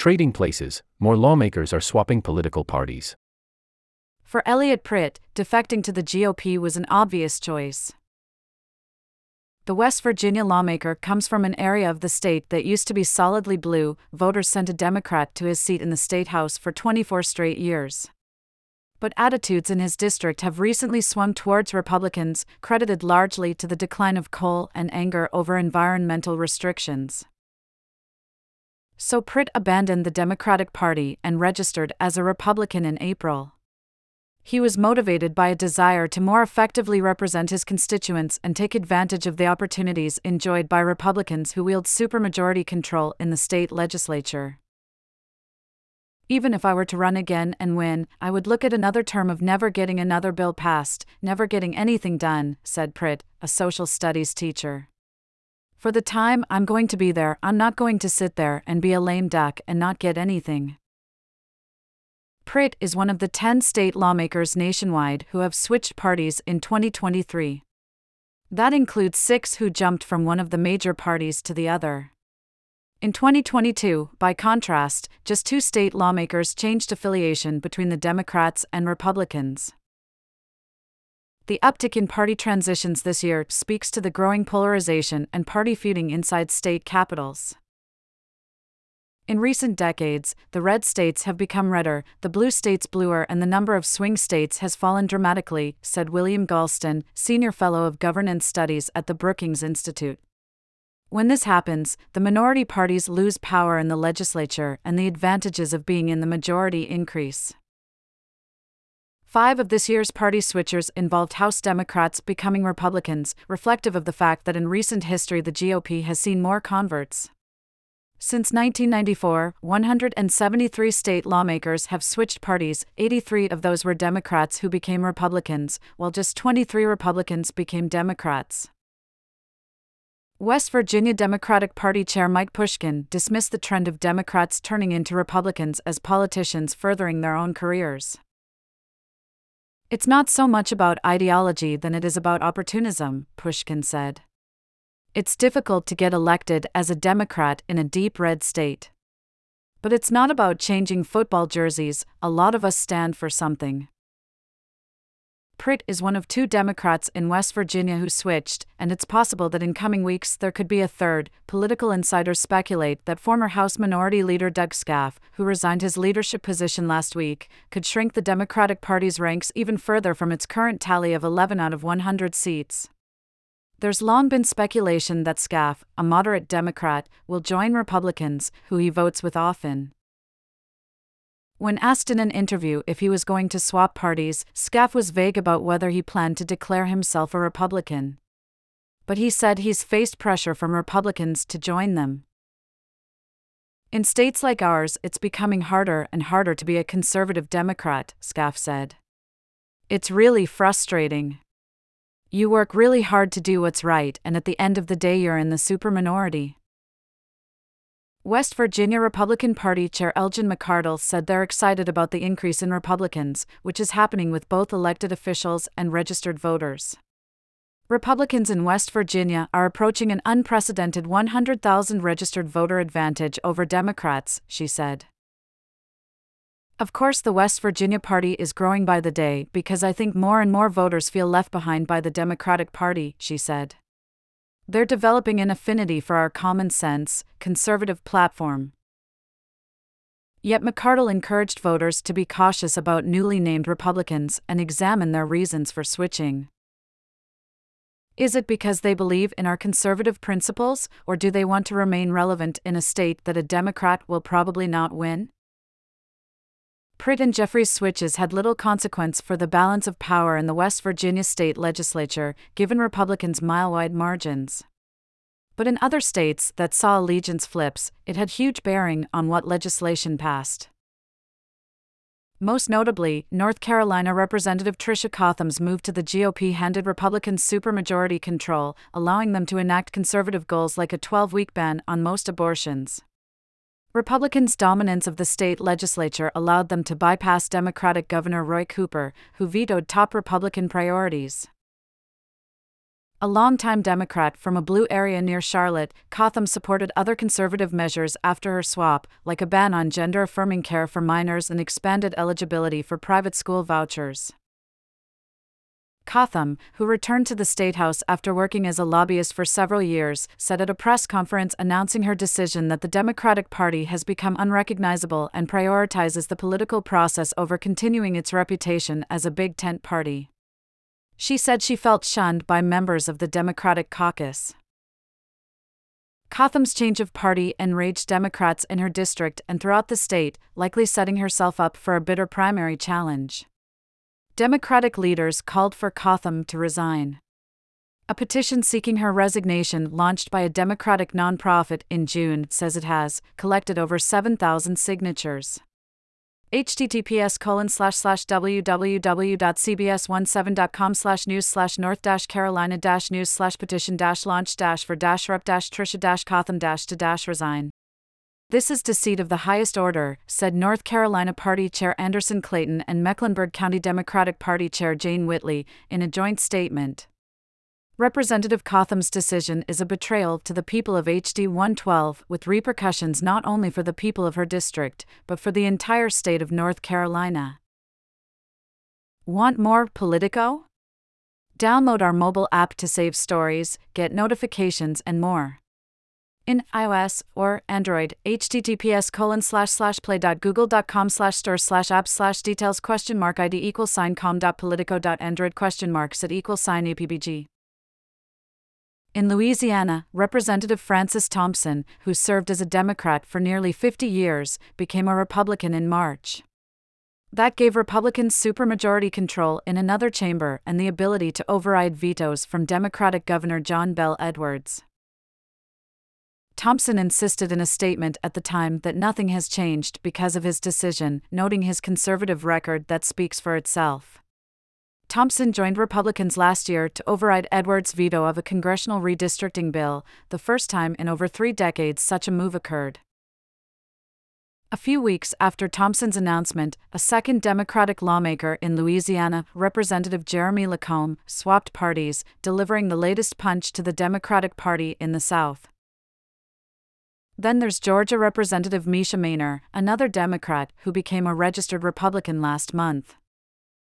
Trading places, more lawmakers are swapping political parties. For Elliot Pritt, defecting to the GOP was an obvious choice. The West Virginia lawmaker comes from an area of the state that used to be solidly blue. Voters sent a Democrat to his seat in the state house for 24 straight years. But attitudes in his district have recently swung towards Republicans, credited largely to the decline of coal and anger over environmental restrictions. So Pritt abandoned the Democratic Party and registered as a Republican in April. He was motivated by a desire to more effectively represent his constituents and take advantage of the opportunities enjoyed by Republicans who wield supermajority control in the state legislature. Even if I were to run again and win, I would look at another term of never getting another bill passed, never getting anything done, said Pritt, a social studies teacher. For the time I'm going to be there, I'm not going to sit there and be a lame duck and not get anything. Pritt is one of the 10 state lawmakers nationwide who have switched parties in 2023. That includes six who jumped from one of the major parties to the other. In 2022, by contrast, just two state lawmakers changed affiliation between the Democrats and Republicans. The uptick in party transitions this year speaks to the growing polarization and party feuding inside state capitals. In recent decades, the red states have become redder, the blue states bluer, and the number of swing states has fallen dramatically, said William Galston, Senior Fellow of Governance Studies at the Brookings Institute. When this happens, the minority parties lose power in the legislature and the advantages of being in the majority increase. Five of this year's party switchers involved House Democrats becoming Republicans, reflective of the fact that in recent history the GOP has seen more converts. Since 1994, 173 state lawmakers have switched parties, 83 of those were Democrats who became Republicans, while just 23 Republicans became Democrats. West Virginia Democratic Party Chair Mike Pushkin dismissed the trend of Democrats turning into Republicans as politicians furthering their own careers. It's not so much about ideology than it is about opportunism, Pushkin said. It's difficult to get elected as a Democrat in a deep red state. But it's not about changing football jerseys, a lot of us stand for something. Pritt is one of two Democrats in West Virginia who switched, and it's possible that in coming weeks there could be a third. Political insiders speculate that former House Minority Leader Doug Skaff, who resigned his leadership position last week, could shrink the Democratic Party's ranks even further from its current tally of 11 out of 100 seats. There's long been speculation that Skaff, a moderate Democrat, will join Republicans, who he votes with often. When asked in an interview if he was going to swap parties, Skaff was vague about whether he planned to declare himself a Republican. But he said he's faced pressure from Republicans to join them. In states like ours, it's becoming harder and harder to be a conservative Democrat, Skaff said. It's really frustrating. You work really hard to do what's right, and at the end of the day, you're in the super minority. West Virginia Republican Party Chair Elgine McArdle said they're excited about the increase in Republicans, which is happening with both elected officials and registered voters. Republicans in West Virginia are approaching an unprecedented 100,000 registered voter advantage over Democrats, she said. Of course, the West Virginia Party is growing by the day because I think more and more voters feel left behind by the Democratic Party, she said. They're developing an affinity for our common sense, conservative platform. Yet McArdle encouraged voters to be cautious about newly named Republicans and examine their reasons for switching. Is it because they believe in our conservative principles, or do they want to remain relevant in a state that a Democrat will probably not win? Pritt and Jeffries' switches had little consequence for the balance of power in the West Virginia state legislature, given Republicans' mile wide margins. But in other states that saw allegiance flips, it had huge bearing on what legislation passed. Most notably, North Carolina Representative Tricia Cotham's move to the GOP handed Republicans supermajority control, allowing them to enact conservative goals like a 12 week ban on most abortions. Republicans' dominance of the state legislature allowed them to bypass Democratic Governor Roy Cooper, who vetoed top Republican priorities. A longtime Democrat from a blue area near Charlotte, Cotham supported other conservative measures after her swap, like a ban on gender affirming care for minors and expanded eligibility for private school vouchers. Cotham, who returned to the State House after working as a lobbyist for several years, said at a press conference announcing her decision that the Democratic Party has become unrecognizable and prioritizes the political process over continuing its reputation as a big tent party. She said she felt shunned by members of the Democratic caucus. Cotham's change of party enraged Democrats in her district and throughout the state, likely setting herself up for a bitter primary challenge. Democratic leaders called for Cotham to resign. A petition seeking her resignation, launched by a Democratic nonprofit in June, says it has collected over 7,000 signatures https colon slash slash www.cbs17.com slash news slash north dash carolina dash news slash petition dash launch dash for dash rep dash trisha dash cotham dash to dash resign this is deceit of the highest order, said North Carolina Party Chair Anderson Clayton and Mecklenburg County Democratic Party Chair Jane Whitley in a joint statement. Representative Cotham's decision is a betrayal to the people of HD 112 with repercussions not only for the people of her district, but for the entire state of North Carolina. Want more Politico? Download our mobile app to save stories, get notifications, and more. In iOS or Android, https colon slash slash play.google.com slash store slash apps slash details question mark id equals sign com.politico.android question mark set equals sign apbg. In Louisiana, Representative Francis Thompson, who served as a Democrat for nearly 50 years, became a Republican in March. That gave Republicans supermajority control in another chamber and the ability to override vetoes from Democratic Governor John Bel Edwards. Thompson insisted in a statement at the time that nothing has changed because of his decision, noting his conservative record that speaks for itself. Thompson joined Republicans last year to override Edwards' veto of a congressional redistricting bill, the first time in over three decades such a move occurred. A few weeks after Thompson's announcement, a second Democratic lawmaker in Louisiana, Representative Jeremy LaCombe, swapped parties, delivering the latest punch to the Democratic Party in the South. Then there's Georgia Representative Mesha Mainor, another Democrat who became a registered Republican last month.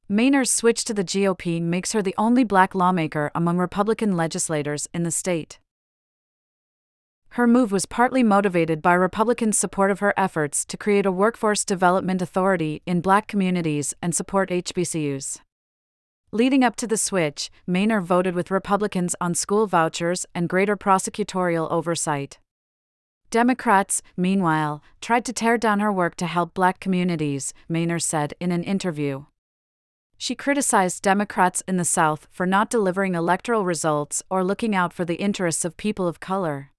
Mainor's switch to the GOP makes her the only black lawmaker among Republican legislators in the state. Her move was partly motivated by Republicans' support of her efforts to create a workforce development authority in black communities and support HBCUs. Leading up to the switch, Mainor voted with Republicans on school vouchers and greater prosecutorial oversight. Democrats, meanwhile, tried to tear down her work to help black communities, Mainor said in an interview. She criticized Democrats in the South for not delivering electoral results or looking out for the interests of people of color.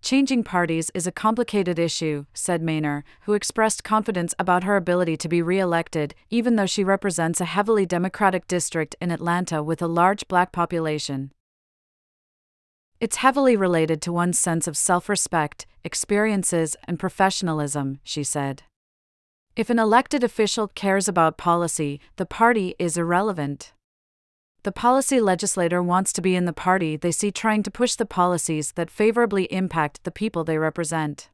Changing parties is a complicated issue, said Mainor, who expressed confidence about her ability to be re elected, even though she represents a heavily Democratic district in Atlanta with a large black population. It's heavily related to one's sense of self respect, experiences, and professionalism, she said. If an elected official cares about policy, the party is irrelevant. The policy legislator wants to be in the party they see trying to push the policies that favorably impact the people they represent.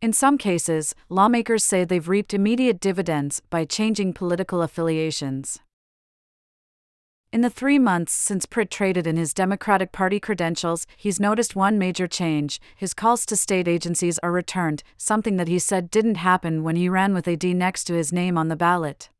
In some cases, lawmakers say they've reaped immediate dividends by changing political affiliations. In the three months since Pritt traded in his Democratic Party credentials, he's noticed one major change his calls to state agencies are returned, something that he said didn't happen when he ran with AD next to his name on the ballot.